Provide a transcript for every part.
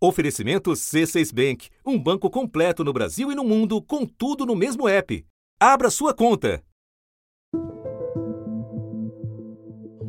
Oferecimento C6 Bank, um banco completo no Brasil e no mundo, com tudo no mesmo app. Abra sua conta.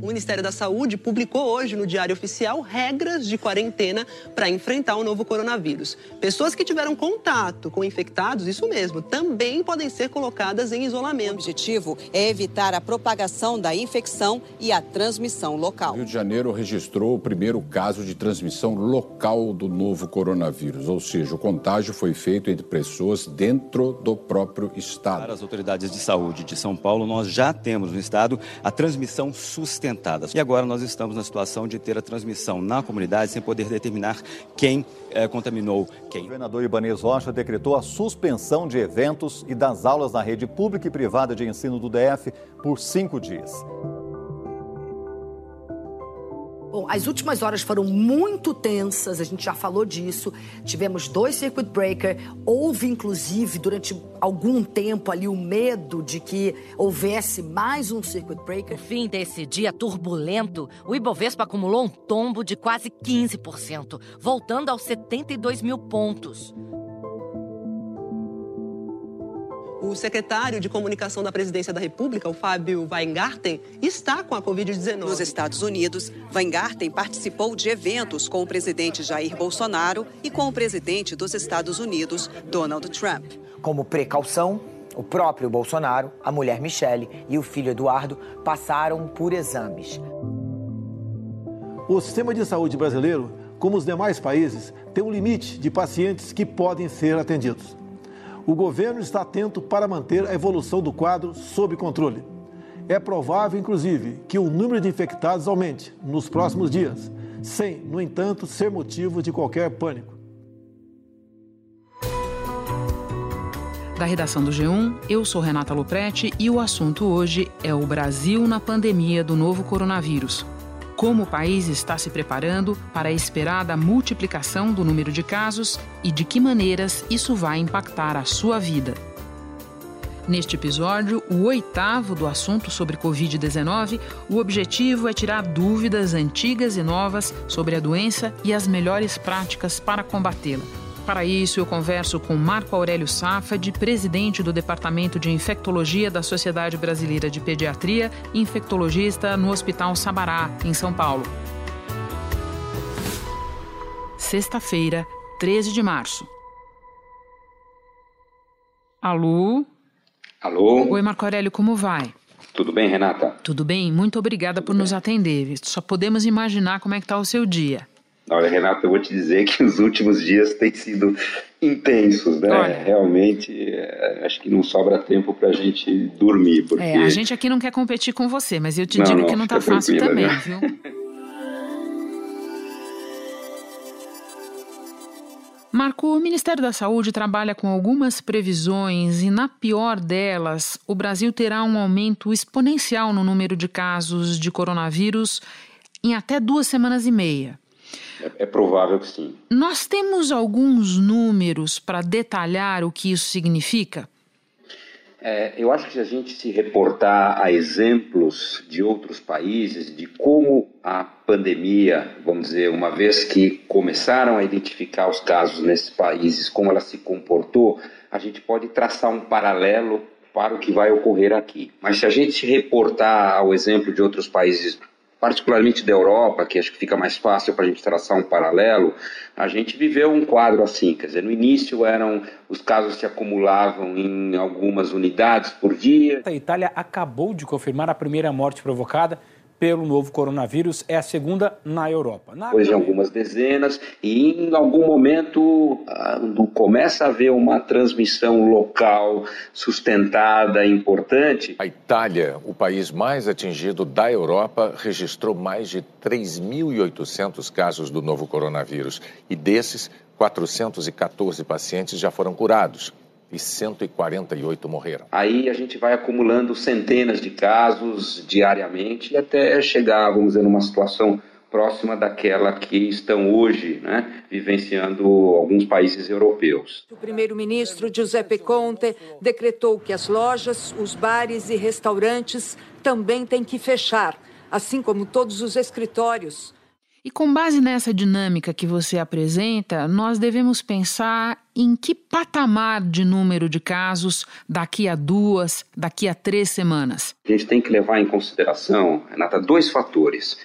O Ministério da Saúde publicou hoje no Diário Oficial regras de quarentena para enfrentar o novo coronavírus. Pessoas que tiveram contato com infectados, isso mesmo, também podem ser colocadas em isolamento. O objetivo é evitar a propagação da infecção e a transmissão local. O Rio de Janeiro registrou o primeiro caso de transmissão local do novo coronavírus, ou seja, o contágio foi feito entre pessoas dentro do próprio estado. Para as autoridades de saúde de São Paulo, nós já temos no estado a transmissão sustentável e agora nós estamos na situação de ter a transmissão na comunidade sem poder determinar quem é, contaminou quem. O governador Ibanez Rocha decretou a suspensão de eventos e das aulas na rede pública e privada de ensino do DF por cinco dias. As últimas horas foram muito tensas, a gente já falou disso. Tivemos dois circuit breaker, houve inclusive durante algum tempo ali o medo de que houvesse mais um circuit breaker. No fim desse dia turbulento, o Ibovespa acumulou um tombo de quase 15%, voltando aos 72 mil pontos. O secretário de Comunicação da Presidência da República, o Fábio Weingarten, está com a Covid-19. Nos Estados Unidos, Weingarten participou de eventos com o presidente Jair Bolsonaro e com o presidente dos Estados Unidos, Donald Trump. Como precaução, o próprio Bolsonaro, a mulher Michele e o filho Eduardo passaram por exames. O sistema de saúde brasileiro, como os demais países, tem um limite de pacientes que podem ser atendidos o governo está atento para manter a evolução do quadro sob controle. É provável, inclusive, que o número de infectados aumente nos próximos dias, sem, no entanto, ser motivo de qualquer pânico. Da redação do G1, eu sou Renata Loprete e o assunto hoje é o Brasil na pandemia do novo coronavírus como o país está se preparando para a esperada multiplicação do número de casos e de que maneiras isso vai impactar a sua vida. Neste episódio, o oitavo do assunto sobre Covid-19, o objetivo é tirar dúvidas antigas e novas sobre a doença e as melhores práticas para combatê-la. Para isso, eu converso com Marco Aurélio Safad, presidente do Departamento de Infectologia da Sociedade Brasileira de Pediatria e infectologista no Hospital Sabará, em São Paulo. Sexta-feira, 13 de março. Alô? Alô? Oi, Marco Aurélio, como vai? Tudo bem, Renata? Tudo bem, muito obrigada Tudo por bem. nos atender. Só podemos imaginar como é que está o seu dia. Olha, Renata, eu vou te dizer que os últimos dias têm sido intensos, né? Olha. Realmente, é, acho que não sobra tempo para a gente dormir, porque... É, a gente aqui não quer competir com você, mas eu te Não, digo não, que não tá fica fácil também, viu? viu? Marco, o Ministério da Saúde trabalha com algumas previsões e, na pior delas, o Brasil terá um aumento exponencial no número de casos de coronavírus em até duas semanas e meia. É, é provável que sim. Nós temos alguns números para detalhar o que isso significa? É, eu acho que se a gente se reportar a exemplos de outros países, de como a pandemia, vamos dizer, uma vez que começaram a identificar os casos nesses países, como ela se comportou, a gente pode traçar um paralelo para o que vai ocorrer aqui. Mas se a gente se reportar ao exemplo de outros países, particularmente da Europa, que acho que fica mais fácil para a gente traçar um paralelo, a gente viveu um quadro assim, quer dizer, no início eram os casos se acumulavam em algumas unidades por dia. A Itália acabou de confirmar a primeira morte provocada pelo novo coronavírus, é a segunda na Europa. Na... Depois de algumas dezenas, e em algum momento ah, começa a haver uma transmissão local sustentada, importante. A Itália, o país mais atingido da Europa, registrou mais de 3.800 casos do novo coronavírus. E desses, 414 pacientes já foram curados e 148 morreram. Aí a gente vai acumulando centenas de casos diariamente até chegar, vamos dizer, numa situação próxima daquela que estão hoje né, vivenciando alguns países europeus. O primeiro-ministro Giuseppe Conte decretou que as lojas, os bares e restaurantes também têm que fechar, assim como todos os escritórios. E com base nessa dinâmica que você apresenta, nós devemos pensar em que patamar de número de casos daqui a duas, daqui a três semanas. A gente tem que levar em consideração, Renata, dois fatores.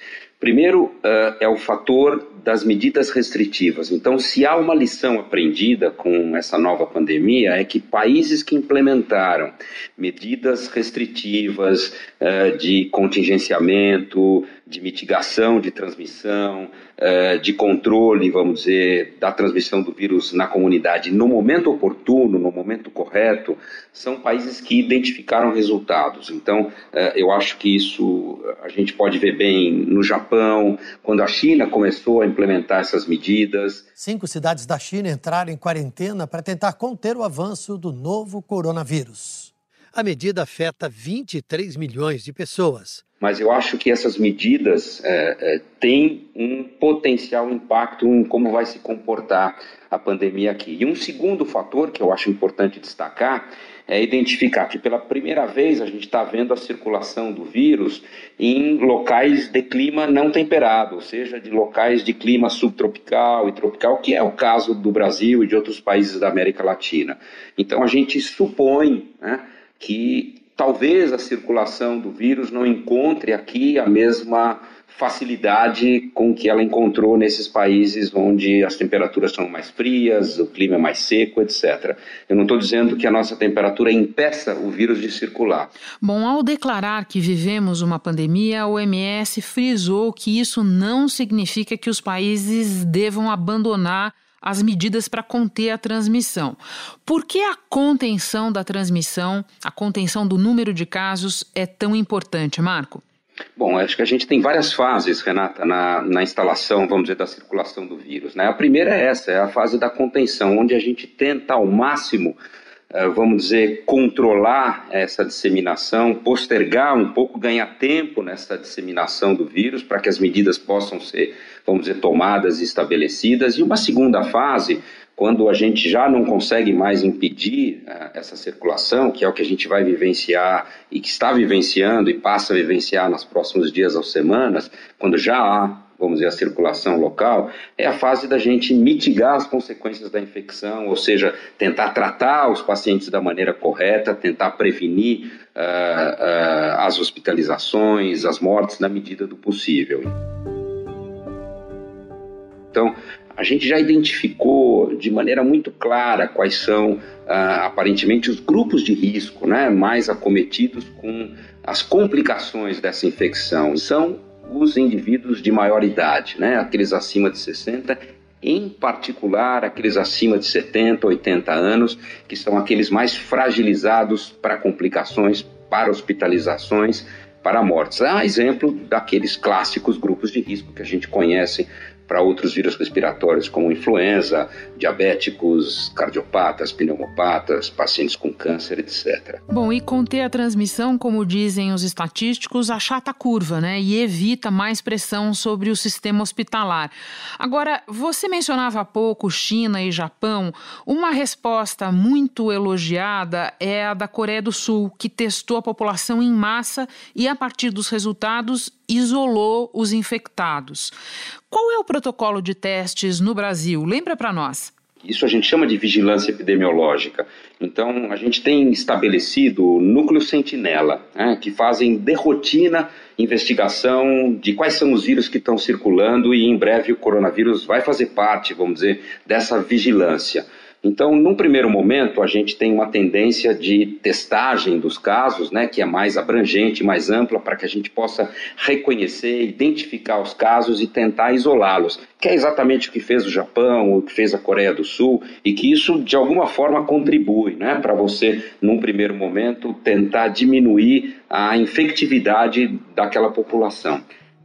Primeiro uh, é o fator das medidas restritivas. Então, se há uma lição aprendida com essa nova pandemia, é que países que implementaram medidas restritivas uh, de contingenciamento, de mitigação de transmissão, uh, de controle, vamos dizer, da transmissão do vírus na comunidade no momento oportuno, no momento correto, são países que identificaram resultados. Então, eu acho que isso a gente pode ver bem no Japão, quando a China começou a implementar essas medidas. Cinco cidades da China entraram em quarentena para tentar conter o avanço do novo coronavírus. A medida afeta 23 milhões de pessoas. Mas eu acho que essas medidas é, é, têm um potencial impacto em como vai se comportar a pandemia aqui. E um segundo fator que eu acho importante destacar é identificar que pela primeira vez a gente está vendo a circulação do vírus em locais de clima não temperado, ou seja, de locais de clima subtropical e tropical, que é o caso do Brasil e de outros países da América Latina. Então a gente supõe né, que talvez a circulação do vírus não encontre aqui a mesma facilidade com que ela encontrou nesses países onde as temperaturas são mais frias, o clima é mais seco, etc. Eu não estou dizendo que a nossa temperatura impeça o vírus de circular. Bom, ao declarar que vivemos uma pandemia, a OMS frisou que isso não significa que os países devam abandonar as medidas para conter a transmissão. Por que a contenção da transmissão, a contenção do número de casos é tão importante, Marco? Bom, acho que a gente tem várias fases, Renata, na, na instalação, vamos dizer, da circulação do vírus. Né? A primeira é essa, é a fase da contenção, onde a gente tenta ao máximo, vamos dizer, controlar essa disseminação, postergar um pouco, ganhar tempo nessa disseminação do vírus, para que as medidas possam ser, vamos dizer, tomadas e estabelecidas. E uma segunda fase, quando a gente já não consegue mais impedir uh, essa circulação, que é o que a gente vai vivenciar e que está vivenciando e passa a vivenciar nos próximos dias ou semanas, quando já há, vamos dizer, a circulação local, é a fase da gente mitigar as consequências da infecção, ou seja, tentar tratar os pacientes da maneira correta, tentar prevenir uh, uh, as hospitalizações, as mortes na medida do possível. Então, a gente já identificou de maneira muito clara quais são ah, aparentemente os grupos de risco né, mais acometidos com as complicações dessa infecção. São os indivíduos de maior idade, né, aqueles acima de 60, em particular aqueles acima de 70, 80 anos, que são aqueles mais fragilizados para complicações, para hospitalizações, para mortes. Há exemplo daqueles clássicos grupos de risco que a gente conhece para outros vírus respiratórios, como influenza, diabéticos, cardiopatas, pneumopatas, pacientes com câncer, etc. Bom, e conter a transmissão, como dizem os estatísticos, achata a curva, né? E evita mais pressão sobre o sistema hospitalar. Agora, você mencionava há pouco China e Japão. Uma resposta muito elogiada é a da Coreia do Sul, que testou a população em massa e, a partir dos resultados, isolou os infectados. Qual é o protocolo de testes no Brasil? Lembra para nós. Isso a gente chama de vigilância epidemiológica. Então, a gente tem estabelecido núcleo sentinela, né, que fazem de rotina investigação de quais são os vírus que estão circulando e em breve o coronavírus vai fazer parte, vamos dizer, dessa vigilância. Então, num primeiro momento, a gente tem uma tendência de testagem dos casos, né, que é mais abrangente, mais ampla, para que a gente possa reconhecer, identificar os casos e tentar isolá-los, que é exatamente o que fez o Japão, o que fez a Coreia do Sul, e que isso, de alguma forma, contribui né, para você, num primeiro momento, tentar diminuir a infectividade daquela população.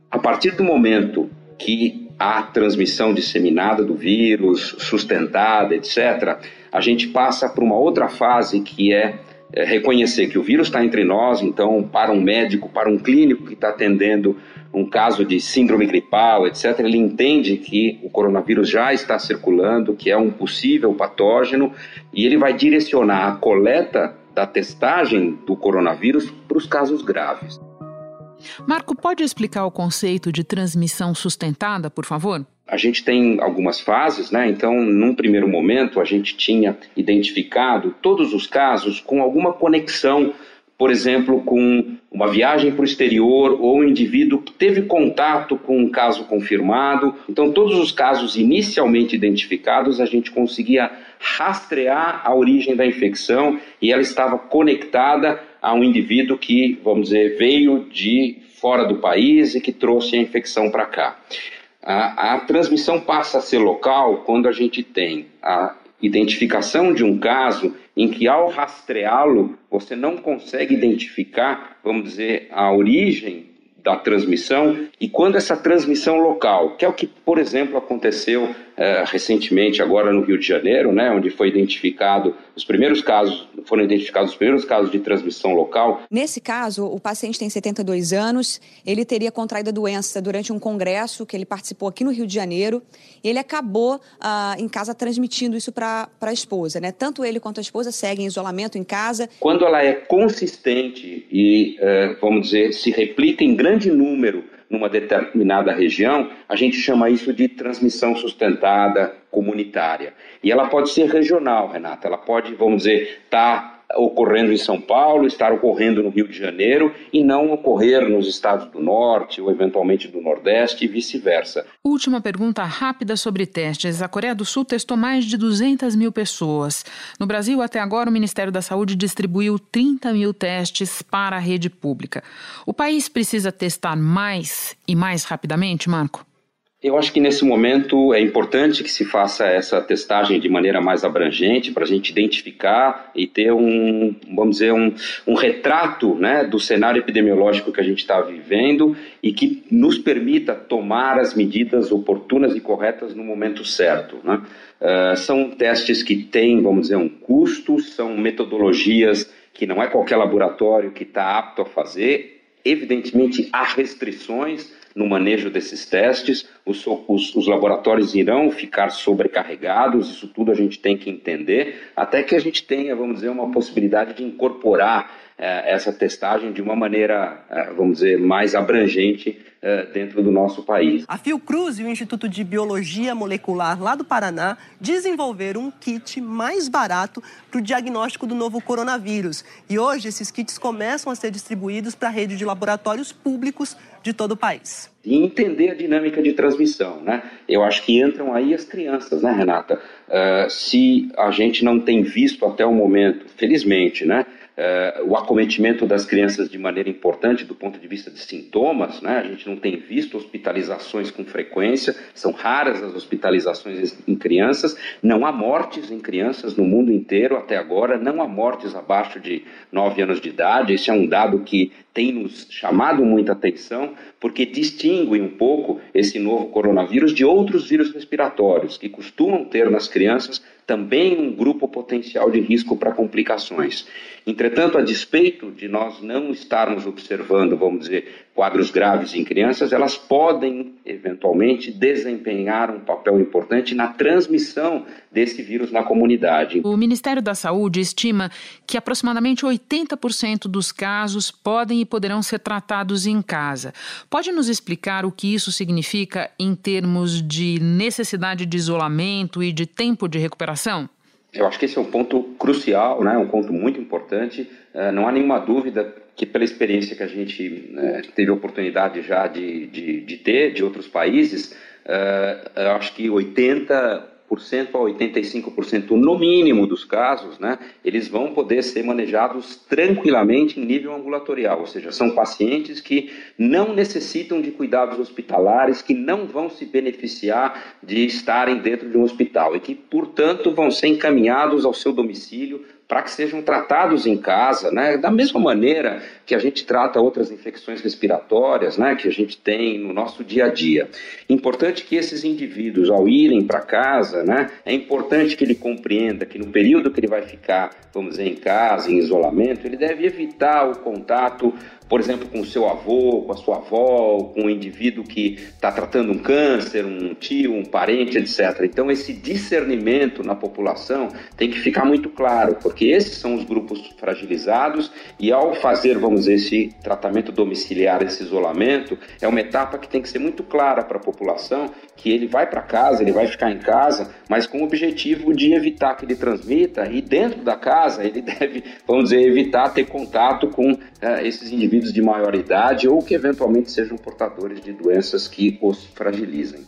A partir do momento que a transmissão disseminada do vírus, sustentada, etc., a gente passa para uma outra fase que é, é reconhecer que o vírus está entre nós, então, para um médico, para um clínico que está atendendo um caso de síndrome gripal, etc., ele entende que o coronavírus já está circulando, que é um possível patógeno, e ele vai direcionar a coleta da testagem do coronavírus para os casos graves. Marco, pode explicar o conceito de transmissão sustentada, por favor? A gente tem algumas fases, né? Então, num primeiro momento, a gente tinha identificado todos os casos com alguma conexão, por exemplo, com uma viagem para o exterior ou um indivíduo que teve contato com um caso confirmado. Então, todos os casos inicialmente identificados, a gente conseguia rastrear a origem da infecção e ela estava conectada a um indivíduo que, vamos dizer, veio de fora do país e que trouxe a infecção para cá. A, a transmissão passa a ser local quando a gente tem a identificação de um caso em que, ao rastreá-lo, você não consegue identificar, vamos dizer, a origem da transmissão e quando essa transmissão local, que é o que, por exemplo, aconteceu é, recentemente agora no Rio de Janeiro, né, onde foi identificado os primeiros casos, foram identificados os primeiros casos de transmissão local. Nesse caso, o paciente tem 72 anos, ele teria contraído a doença durante um congresso que ele participou aqui no Rio de Janeiro, e ele acabou ah, em casa transmitindo isso para a esposa, né? Tanto ele quanto a esposa seguem isolamento em casa. Quando ela é consistente e, eh, vamos dizer, se replica em grande número numa determinada região, a gente chama isso de transmissão sustentada comunitária. E ela pode ser regional, Renata, ela pode, vamos dizer, estar tá ocorrendo em São Paulo, estar ocorrendo no Rio de Janeiro e não ocorrer nos estados do Norte ou eventualmente do Nordeste e vice-versa. Última pergunta rápida sobre testes. A Coreia do Sul testou mais de 200 mil pessoas. No Brasil, até agora, o Ministério da Saúde distribuiu 30 mil testes para a rede pública. O país precisa testar mais e mais rapidamente, Marco? Eu acho que nesse momento é importante que se faça essa testagem de maneira mais abrangente para a gente identificar e ter um, vamos dizer, um, um retrato né, do cenário epidemiológico que a gente está vivendo e que nos permita tomar as medidas oportunas e corretas no momento certo. Né? Uh, são testes que têm, vamos dizer, um custo, são metodologias que não é qualquer laboratório que está apto a fazer. Evidentemente, há restrições no manejo desses testes, os, os, os, laboratórios irão ficar sobrecarregados, isso tudo a gente tem que entender, até que a gente tenha, vamos dizer, uma possibilidade de incorporar essa testagem de uma maneira, eh, vamos dizer, mais abrangente eh, dentro do nosso país. A Fiocruz e o Instituto de Biologia Molecular lá do Paraná desenvolveram um kit mais barato para o diagnóstico do novo coronavírus. E hoje esses kits começam a ser distribuídos para a rede de laboratórios públicos de todo o país. E entender a dinâmica de transmissão, né? Eu acho que entram aí as crianças, né, Renata? Uh, se a gente não tem visto até o momento, felizmente, né? Uh, o acometimento das crianças de maneira importante do ponto de vista de sintomas, né? A gente não tem visto hospitalizações com frequência, são raras as hospitalizações em crianças, não há mortes em crianças no mundo inteiro até agora, não há mortes abaixo de 9 anos de idade, esse é um dado que tem nos chamado muita atenção, porque distingue um pouco esse novo coronavírus de outros vírus respiratórios, que costumam ter nas crianças também um grupo potencial de risco para complicações. Entretanto, a despeito de nós não estarmos observando, vamos dizer, quadros graves em crianças, elas podem eventualmente desempenhar um papel importante na transmissão desse vírus na comunidade. O Ministério da Saúde estima que aproximadamente 80% dos casos podem e poderão ser tratados em casa. Pode nos explicar o que isso significa em termos de necessidade de isolamento e de tempo de recuperação? Eu acho que esse é um ponto crucial, né? um ponto muito importante. Uh, não há nenhuma dúvida que, pela experiência que a gente uh, teve a oportunidade já de, de, de, ter de outros países, uh, eu acho que 80 a 85% no mínimo dos casos, né, eles vão poder ser manejados tranquilamente em nível ambulatorial, ou seja, são pacientes que não necessitam de cuidados hospitalares, que não vão se beneficiar de estarem dentro de um hospital e que, portanto, vão ser encaminhados ao seu domicílio para que sejam tratados em casa, né? da mesma maneira que a gente trata outras infecções respiratórias né? que a gente tem no nosso dia a dia. Importante que esses indivíduos, ao irem para casa, né? é importante que ele compreenda que no período que ele vai ficar, vamos dizer, em casa, em isolamento, ele deve evitar o contato por exemplo, com o seu avô, com a sua avó, com um indivíduo que está tratando um câncer, um tio, um parente, etc. Então, esse discernimento na população tem que ficar muito claro, porque esses são os grupos fragilizados e ao fazer, vamos dizer, esse tratamento domiciliar, esse isolamento, é uma etapa que tem que ser muito clara para a população que ele vai para casa, ele vai ficar em casa, mas com o objetivo de evitar que ele transmita e dentro da casa ele deve, vamos dizer, evitar ter contato com uh, esses indivíduos de maior idade ou que eventualmente sejam portadores de doenças que os fragilizem.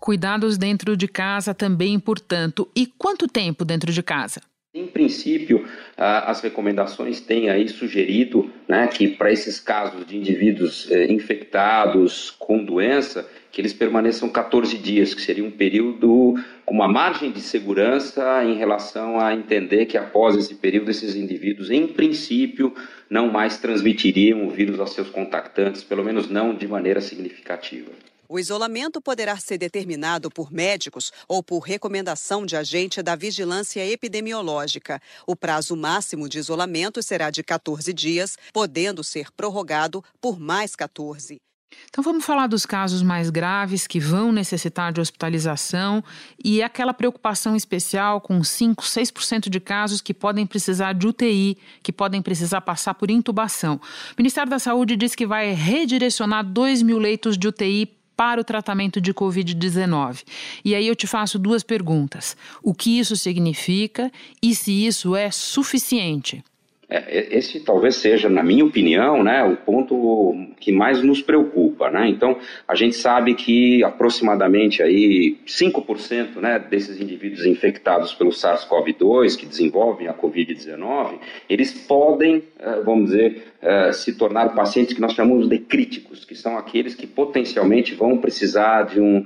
Cuidados dentro de casa também, portanto. E quanto tempo dentro de casa? Em princípio, as recomendações têm aí sugerido né, que para esses casos de indivíduos eh, infectados com doença, que eles permaneçam 14 dias, que seria um período com uma margem de segurança em relação a entender que após esse período esses indivíduos, em princípio, não mais transmitiriam o vírus aos seus contactantes, pelo menos não de maneira significativa. O isolamento poderá ser determinado por médicos ou por recomendação de agente da vigilância epidemiológica. O prazo máximo de isolamento será de 14 dias, podendo ser prorrogado por mais 14. Então vamos falar dos casos mais graves que vão necessitar de hospitalização e aquela preocupação especial com 5, 6% de casos que podem precisar de UTI, que podem precisar passar por intubação. O Ministério da Saúde diz que vai redirecionar 2 mil leitos de UTI para o tratamento de Covid-19. E aí eu te faço duas perguntas: o que isso significa e se isso é suficiente? É, esse talvez seja, na minha opinião, né, o ponto que mais nos preocupa. Né? Então, a gente sabe que aproximadamente aí 5% né, desses indivíduos infectados pelo SARS-CoV-2, que desenvolvem a Covid-19, eles podem, eh, vamos dizer, eh, se tornar pacientes que nós chamamos de críticos, que são aqueles que potencialmente vão precisar de um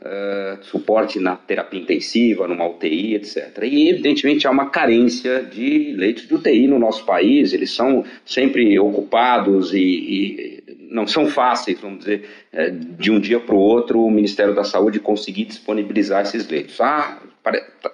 uh, suporte na terapia intensiva, numa UTI, etc. E, evidentemente, há uma carência de leitos de UTI no nosso país, eles são sempre ocupados e, e não são fáceis, vamos dizer, eh, de um dia para o outro o Ministério da Saúde conseguir disponibilizar esses leitos. Ah,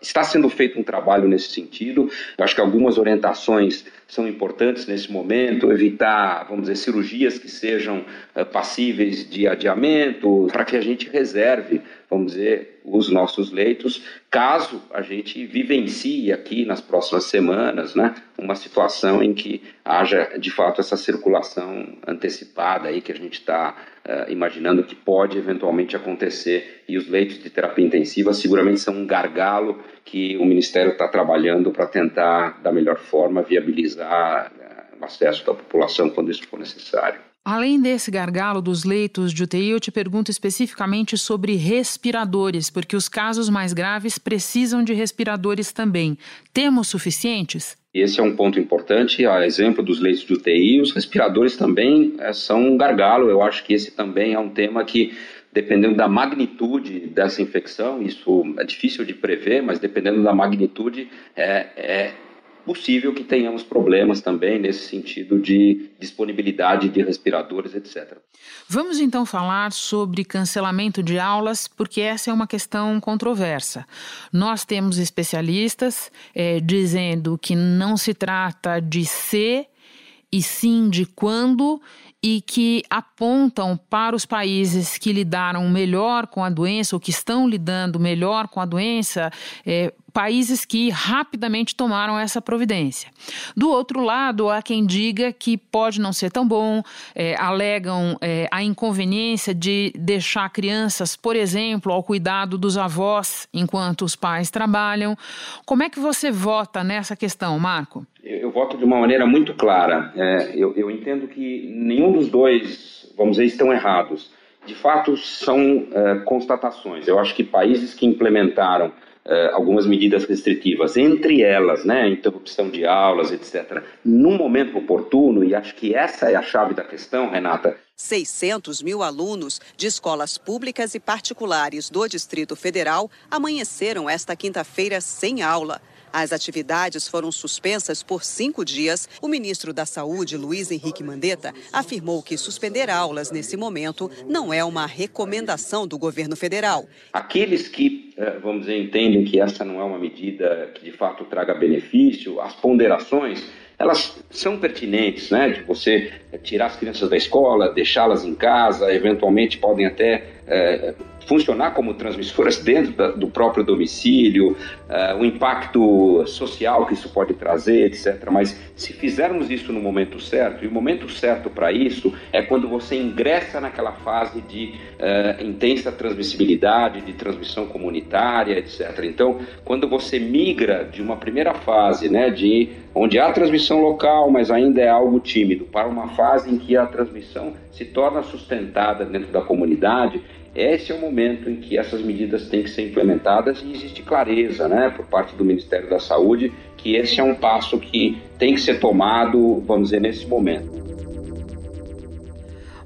está sendo feito um trabalho nesse sentido, eu acho que algumas orientações são importantes nesse momento, evitar, vamos dizer, cirurgias que sejam uh, passíveis de adiamento, para que a gente reserve, vamos dizer, os nossos leitos, caso a gente vivencie aqui nas próximas semanas, né, uma situação em que haja de fato essa circulação antecipada aí que a gente está uh, imaginando que pode eventualmente acontecer e os leitos de terapia intensiva seguramente são um gargalo que o Ministério está trabalhando para tentar da melhor forma viabilizar uh, o acesso da população quando isso for necessário. Além desse gargalo dos leitos de UTI, eu te pergunto especificamente sobre respiradores, porque os casos mais graves precisam de respiradores também. Temos suficientes? Esse é um ponto importante, a exemplo dos leitos de UTI, os respiradores também é, são um gargalo. Eu acho que esse também é um tema que, dependendo da magnitude dessa infecção, isso é difícil de prever, mas dependendo da magnitude, é, é possível que tenhamos problemas também nesse sentido de disponibilidade de respiradores, etc. Vamos então falar sobre cancelamento de aulas, porque essa é uma questão controversa. Nós temos especialistas é, dizendo que não se trata de se e sim de quando e que apontam para os países que lidaram melhor com a doença ou que estão lidando melhor com a doença, é, países que rapidamente tomaram essa providência. Do outro lado, há quem diga que pode não ser tão bom, é, alegam é, a inconveniência de deixar crianças, por exemplo, ao cuidado dos avós enquanto os pais trabalham. Como é que você vota nessa questão, Marco? Eu, eu voto de uma maneira muito clara. É, eu, eu entendo que nenhum dos dois, vamos dizer, estão errados. De fato, são é, constatações. Eu acho que países que implementaram é, algumas medidas restritivas, entre elas, né, interrupção de aulas, etc., num momento oportuno, e acho que essa é a chave da questão, Renata. 600 mil alunos de escolas públicas e particulares do Distrito Federal amanheceram esta quinta-feira sem aula. As atividades foram suspensas por cinco dias. O ministro da Saúde, Luiz Henrique Mandetta, afirmou que suspender aulas nesse momento não é uma recomendação do governo federal. Aqueles que, eh, vamos dizer, entendem que essa não é uma medida que de fato traga benefício, as ponderações elas são pertinentes, né? De você tirar as crianças da escola, deixá-las em casa, eventualmente podem até é, funcionar como transmissoras dentro da, do próprio domicílio, uh, o impacto social que isso pode trazer, etc. Mas se fizermos isso no momento certo, e o momento certo para isso é quando você ingressa naquela fase de uh, intensa transmissibilidade, de transmissão comunitária, etc. Então, quando você migra de uma primeira fase, né, de onde há transmissão local, mas ainda é algo tímido, para uma fase em que a transmissão se torna sustentada dentro da comunidade, esse é o momento em que essas medidas têm que ser implementadas e existe clareza né, por parte do Ministério da Saúde que esse é um passo que tem que ser tomado, vamos dizer, nesse momento.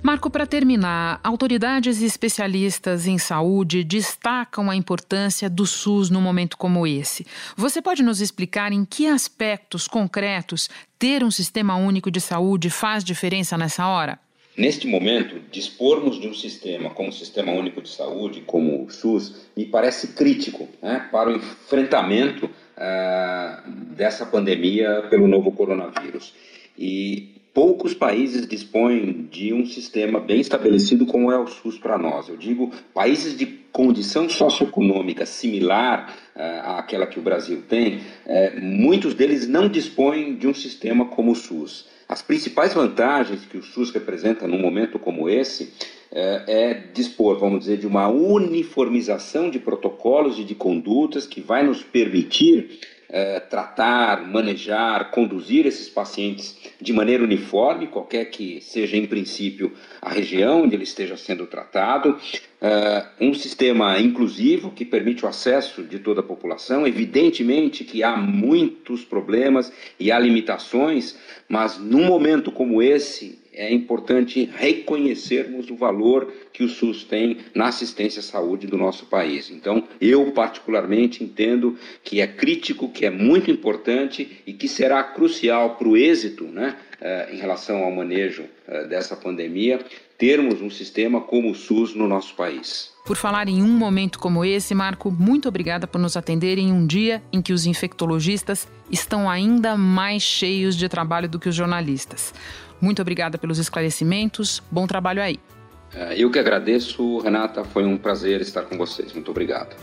Marco, para terminar, autoridades e especialistas em saúde destacam a importância do SUS num momento como esse. Você pode nos explicar em que aspectos concretos ter um sistema único de saúde faz diferença nessa hora? Neste momento, dispormos de um sistema como o Sistema Único de Saúde, como o SUS, me parece crítico né, para o enfrentamento uh, dessa pandemia pelo novo coronavírus. E poucos países dispõem de um sistema bem estabelecido como é o SUS para nós. Eu digo países de condição socioeconômica similar uh, àquela que o Brasil tem, uh, muitos deles não dispõem de um sistema como o SUS. As principais vantagens que o SUS representa num momento como esse é, é, dispor, vamos dizer, de uma uniformização de protocolos e de condutas que vai nos permitir é, tratar, manejar, conduzir esses pacientes de maneira uniforme, qualquer que seja, em princípio, a região onde ele esteja sendo tratado, uh, um sistema inclusivo que permite o acesso de toda a população. Evidentemente que há muitos problemas e há limitações, mas num momento como esse é importante reconhecermos o valor que o SUS tem na assistência à saúde do nosso país. Então, eu particularmente entendo que é crítico, que é muito importante e que será crucial para o êxito, né, uh, em relação ao manejo uh, dessa pandemia, termos um sistema como o SUS no nosso país. Por falar em um momento como esse, Marco, muito obrigada por nos atender em um dia em que os infectologistas estão ainda mais cheios de trabalho do que os jornalistas. Muito obrigada pelos esclarecimentos. Bom trabalho aí. É, eu que agradeço, Renata. Foi um prazer estar com vocês. Muito obrigado.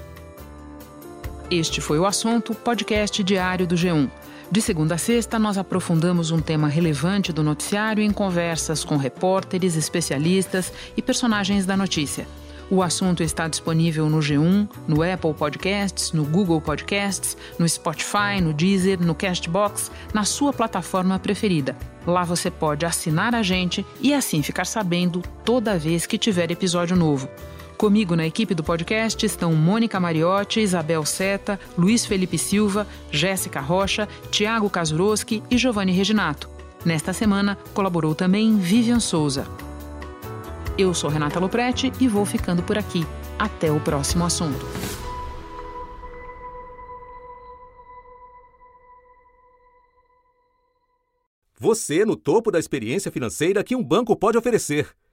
Este foi o assunto podcast diário do G1. De segunda a sexta, nós aprofundamos um tema relevante do noticiário em conversas com repórteres, especialistas e personagens da notícia. O assunto está disponível no G1, no Apple Podcasts, no Google Podcasts, no Spotify, no Deezer, no Castbox, na sua plataforma preferida. Lá você pode assinar a gente e assim ficar sabendo toda vez que tiver episódio novo. Comigo na equipe do podcast estão Mônica Mariotti, Isabel Seta, Luiz Felipe Silva, Jéssica Rocha, Tiago Kazuroski e Giovanni Reginato. Nesta semana colaborou também Vivian Souza. Eu sou Renata Loprete e vou ficando por aqui. Até o próximo assunto. Você no topo da experiência financeira que um banco pode oferecer.